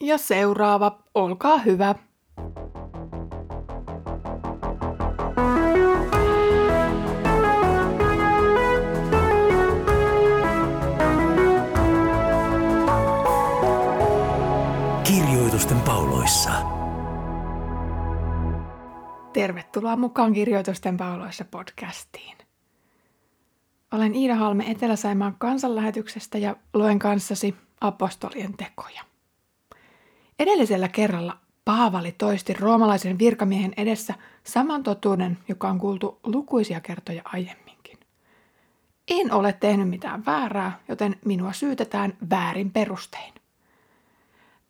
Ja seuraava, olkaa hyvä. Kirjoitusten pauloissa. Tervetuloa mukaan Kirjoitusten pauloissa podcastiin. Olen Iida Halme Etelä-Saimaan kansanlähetyksestä ja luen kanssasi apostolien tekoja. Edellisellä kerralla Paavali toisti roomalaisen virkamiehen edessä saman totuuden, joka on kuultu lukuisia kertoja aiemminkin. En ole tehnyt mitään väärää, joten minua syytetään väärin perustein.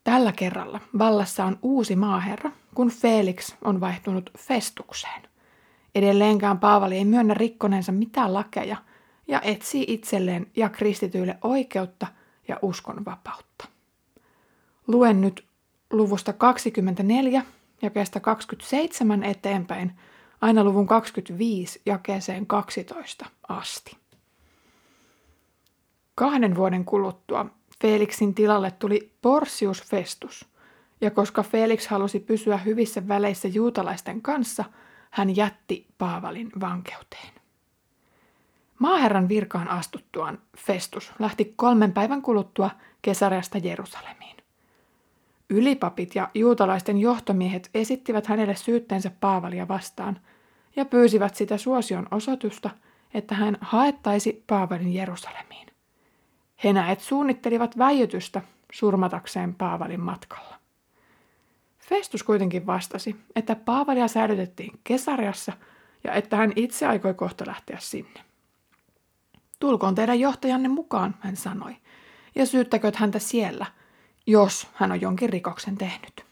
Tällä kerralla vallassa on uusi maaherra, kun Felix on vaihtunut Festukseen. Edelleenkään Paavali ei myönnä rikkoneensa mitään lakeja ja etsii itselleen ja kristityille oikeutta ja uskonvapautta. Luen nyt luvusta 24 jakeesta 27 eteenpäin aina luvun 25 jakeeseen 12 asti. Kahden vuoden kuluttua Felixin tilalle tuli Porcius Festus, ja koska Felix halusi pysyä hyvissä väleissä juutalaisten kanssa, hän jätti Paavalin vankeuteen. Maaherran virkaan astuttuaan Festus lähti kolmen päivän kuluttua Kesareasta Jerusalemiin. Ylipapit ja juutalaisten johtomiehet esittivät hänelle syytteensä Paavalia vastaan ja pyysivät sitä suosion osoitusta, että hän haettaisi Paavalin Jerusalemiin. He näet suunnittelivat väijytystä surmatakseen Paavalin matkalla. Festus kuitenkin vastasi, että Paavalia säilytettiin Kesariassa ja että hän itse aikoi kohta lähteä sinne. Tulkoon teidän johtajanne mukaan, hän sanoi, ja syyttäköt häntä siellä, jos hän on jonkin rikoksen tehnyt.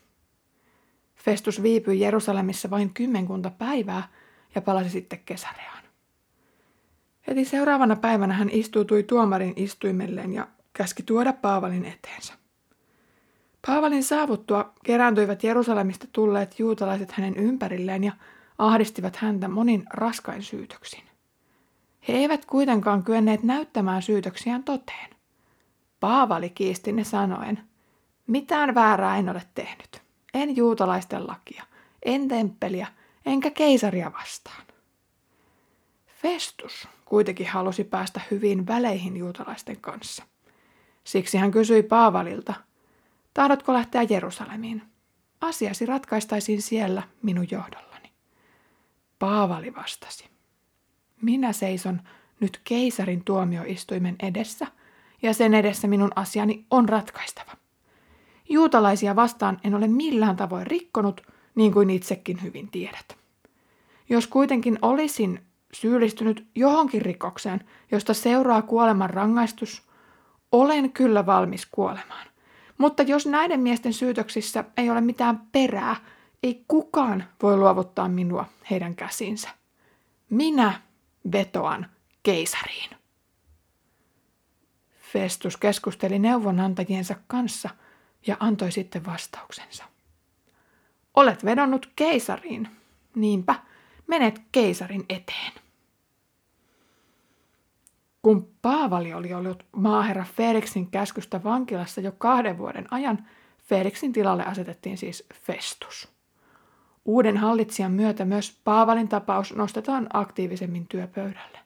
Festus viipyi Jerusalemissa vain kymmenkunta päivää ja palasi sitten Kesareaan. Heti seuraavana päivänä hän istuutui tuomarin istuimelleen ja käski tuoda Paavalin eteensä. Paavalin saavuttua kerääntyivät Jerusalemista tulleet juutalaiset hänen ympärilleen ja ahdistivat häntä monin raskain syytöksin. He eivät kuitenkaan kyenneet näyttämään syytöksiään toteen. Paavali kiisti ne sanoen, mitään väärää en ole tehnyt. En juutalaisten lakia, en temppeliä, enkä keisaria vastaan. Festus kuitenkin halusi päästä hyvin väleihin juutalaisten kanssa. Siksi hän kysyi Paavalilta, tahdotko lähteä Jerusalemiin? Asiasi ratkaistaisiin siellä minun johdollani. Paavali vastasi, minä seison nyt keisarin tuomioistuimen edessä ja sen edessä minun asiani on ratkaistava. Juutalaisia vastaan en ole millään tavoin rikkonut, niin kuin itsekin hyvin tiedät. Jos kuitenkin olisin syyllistynyt johonkin rikokseen, josta seuraa kuoleman rangaistus, olen kyllä valmis kuolemaan. Mutta jos näiden miesten syytöksissä ei ole mitään perää, ei kukaan voi luovuttaa minua heidän käsinsä. Minä vetoan keisariin. Festus keskusteli neuvonantajiensa kanssa ja antoi sitten vastauksensa. Olet vedonnut keisariin, niinpä menet keisarin eteen. Kun Paavali oli ollut maaherra Felixin käskystä vankilassa jo kahden vuoden ajan, Felixin tilalle asetettiin siis Festus. Uuden hallitsijan myötä myös Paavalin tapaus nostetaan aktiivisemmin työpöydälle.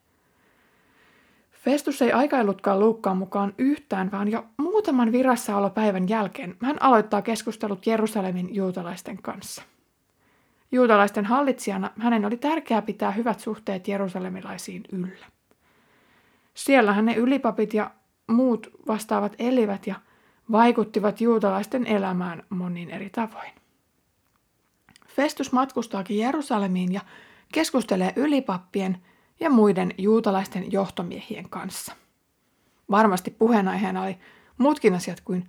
Festus ei aikailutkaan Luukkaan mukaan yhtään, vaan jo muutaman virassaolopäivän jälkeen hän aloittaa keskustelut Jerusalemin juutalaisten kanssa. Juutalaisten hallitsijana hänen oli tärkeää pitää hyvät suhteet jerusalemilaisiin yllä. Siellä ne ylipapit ja muut vastaavat elivät ja vaikuttivat juutalaisten elämään monin eri tavoin. Festus matkustaakin Jerusalemiin ja keskustelee ylipappien ja muiden juutalaisten johtomiehien kanssa. Varmasti puheenaiheena oli muutkin asiat kuin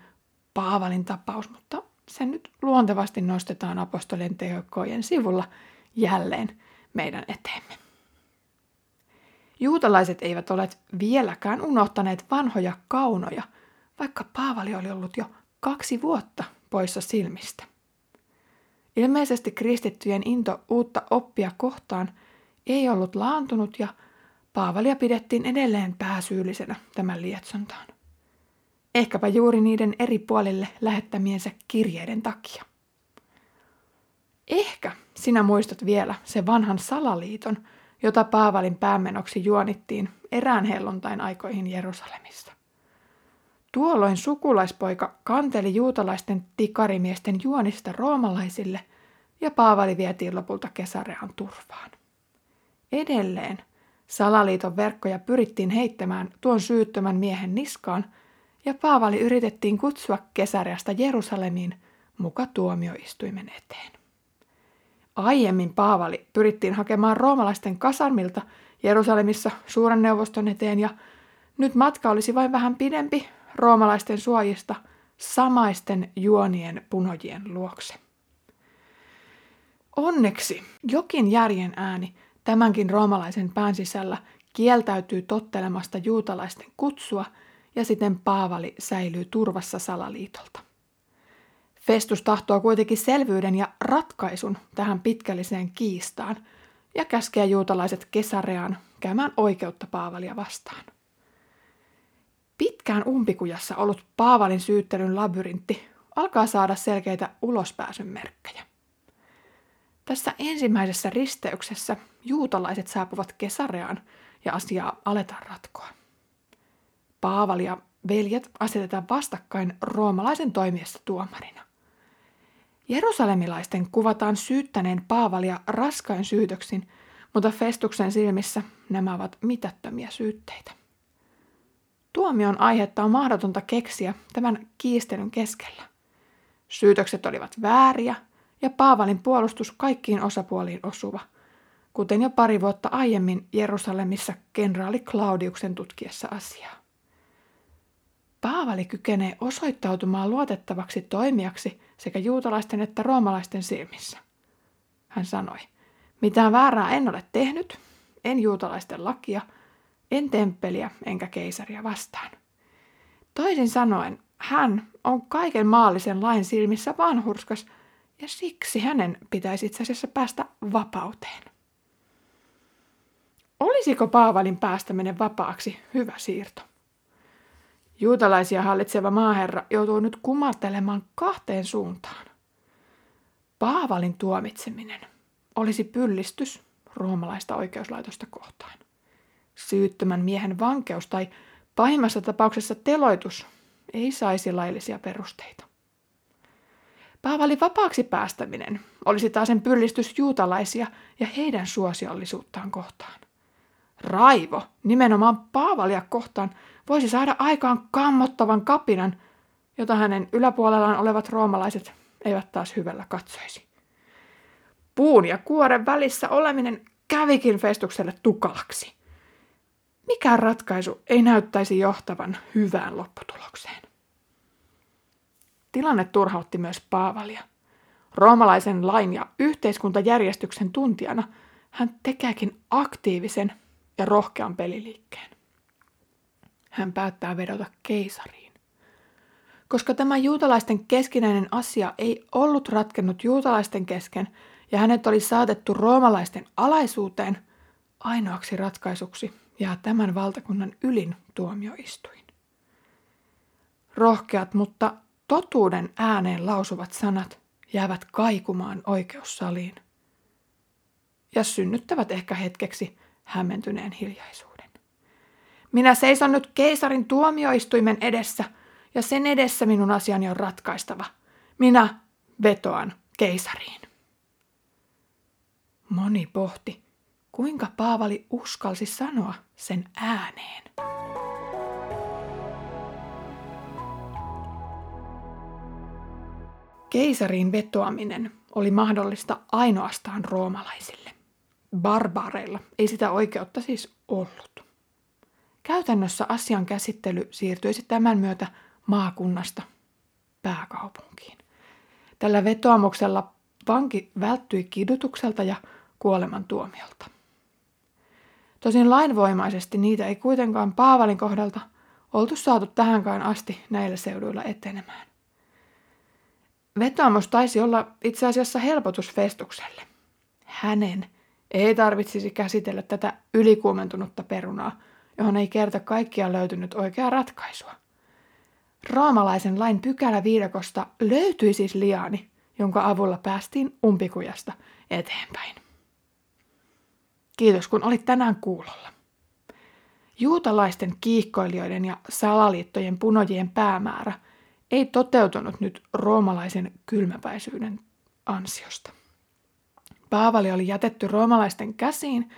Paavalin tapaus, mutta se nyt luontevasti nostetaan apostolien teokkojen sivulla jälleen meidän eteemme. Juutalaiset eivät ole vieläkään unohtaneet vanhoja kaunoja, vaikka Paavali oli ollut jo kaksi vuotta poissa silmistä. Ilmeisesti kristittyjen into uutta oppia kohtaan ei ollut laantunut ja Paavalia pidettiin edelleen pääsyyllisenä tämän lietsontaan. Ehkäpä juuri niiden eri puolille lähettämiensä kirjeiden takia. Ehkä sinä muistat vielä se vanhan salaliiton, jota Paavalin päämenoksi juonittiin erään helluntain aikoihin Jerusalemissa. Tuolloin sukulaispoika kanteli juutalaisten tikarimiesten juonista roomalaisille ja Paavali vietiin lopulta Kesarean turvaan. Edelleen salaliiton verkkoja pyrittiin heittämään tuon syyttömän miehen niskaan ja Paavali yritettiin kutsua Kesareasta Jerusalemiin muka tuomioistuimen eteen. Aiemmin Paavali pyrittiin hakemaan roomalaisten kasarmilta Jerusalemissa suuren neuvoston eteen ja nyt matka olisi vain vähän pidempi roomalaisten suojista samaisten juonien punojien luokse. Onneksi jokin järjen ääni tämänkin roomalaisen pään sisällä kieltäytyy tottelemasta juutalaisten kutsua ja siten Paavali säilyy turvassa salaliitolta. Festus tahtoo kuitenkin selvyyden ja ratkaisun tähän pitkälliseen kiistaan ja käskee juutalaiset kesareaan käymään oikeutta Paavalia vastaan. Pitkään umpikujassa ollut Paavalin syyttelyn labyrintti alkaa saada selkeitä ulospääsyn merkkejä. Tässä ensimmäisessä risteyksessä juutalaiset saapuvat Kesareaan ja asiaa aletaan ratkoa. Paavali ja veljet asetetaan vastakkain roomalaisen toimiessa tuomarina. Jerusalemilaisten kuvataan syyttäneen Paavalia raskain syytöksin, mutta Festuksen silmissä nämä ovat mitättömiä syytteitä. Tuomion aihetta on mahdotonta keksiä tämän kiistelyn keskellä. Syytökset olivat vääriä ja Paavalin puolustus kaikkiin osapuoliin osuva, kuten jo pari vuotta aiemmin Jerusalemissa kenraali Claudiuksen tutkiessa asiaa. Paavali kykenee osoittautumaan luotettavaksi toimijaksi sekä juutalaisten että roomalaisten silmissä. Hän sanoi, mitään väärää en ole tehnyt, en juutalaisten lakia, en temppeliä enkä keisaria vastaan. Toisin sanoen, hän on kaiken maallisen lain silmissä vanhurskas ja siksi hänen pitäisi itse asiassa päästä vapauteen. Olisiko Paavalin päästäminen vapaaksi hyvä siirto? Juutalaisia hallitseva maaherra joutuu nyt kumartelemaan kahteen suuntaan. Paavalin tuomitseminen olisi pyllistys roomalaista oikeuslaitosta kohtaan. Syyttömän miehen vankeus tai pahimmassa tapauksessa teloitus ei saisi laillisia perusteita. Paavalin vapaaksi päästäminen olisi taas sen pyllistys juutalaisia ja heidän suosiollisuuttaan kohtaan. Raivo nimenomaan Paavalia kohtaan voisi saada aikaan kammottavan kapinan, jota hänen yläpuolellaan olevat roomalaiset eivät taas hyvällä katsoisi. Puun ja kuoren välissä oleminen kävikin Festukselle tukalaksi. Mikään ratkaisu ei näyttäisi johtavan hyvään lopputulokseen. Tilanne turhautti myös Paavalia. Roomalaisen lain ja yhteiskuntajärjestyksen tuntijana hän tekeekin aktiivisen ja rohkean peliliikkeen. Hän päättää vedota keisariin. Koska tämä juutalaisten keskinäinen asia ei ollut ratkennut juutalaisten kesken ja hänet oli saatettu roomalaisten alaisuuteen, ainoaksi ratkaisuksi jää tämän valtakunnan ylin tuomioistuin. Rohkeat, mutta totuuden ääneen lausuvat sanat jäävät kaikumaan oikeussaliin ja synnyttävät ehkä hetkeksi hämmentyneen hiljaisuuden. Minä seison nyt keisarin tuomioistuimen edessä ja sen edessä minun asiani on ratkaistava. Minä vetoan keisariin. Moni pohti, kuinka Paavali uskalsi sanoa sen ääneen. Keisariin vetoaminen oli mahdollista ainoastaan roomalaisille. Barbaareilla ei sitä oikeutta siis ollut. Käytännössä asian käsittely siirtyisi tämän myötä maakunnasta pääkaupunkiin. Tällä vetoamuksella vanki välttyi kidutukselta ja kuolemantuomiolta. Tosin lainvoimaisesti niitä ei kuitenkaan Paavalin kohdalta oltu saatu tähänkään asti näillä seuduilla etenemään. Vetoomus taisi olla itse asiassa helpotus Festukselle. Hänen ei tarvitsisi käsitellä tätä ylikuumentunutta perunaa, johon ei kerta kaikkiaan löytynyt oikeaa ratkaisua. Roomalaisen lain pykäläviidakosta löytyi siis liaani, jonka avulla päästiin umpikujasta eteenpäin. Kiitos kun olit tänään kuulolla. Juutalaisten kiihkoilijoiden ja salaliittojen punojien päämäärä ei toteutunut nyt roomalaisen kylmäpäisyyden ansiosta. Paavali oli jätetty roomalaisten käsiin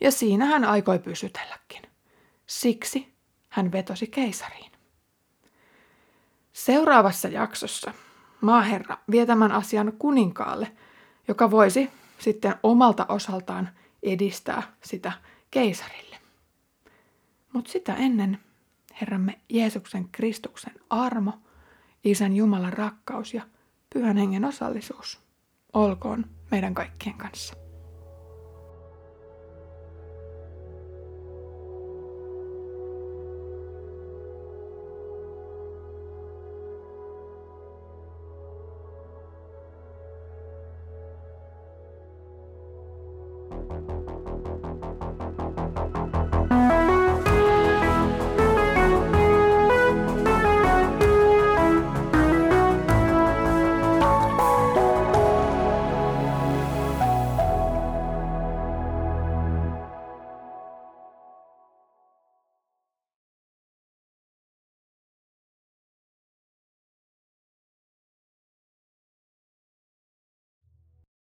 ja siinä hän aikoi pysytelläkin. Siksi hän vetosi keisariin. Seuraavassa jaksossa maaherra vie tämän asian kuninkaalle, joka voisi sitten omalta osaltaan edistää sitä keisarille. Mutta sitä ennen Herramme Jeesuksen Kristuksen armo, Isän Jumalan rakkaus ja Pyhän Hengen osallisuus olkoon meidän kaikkien kanssa.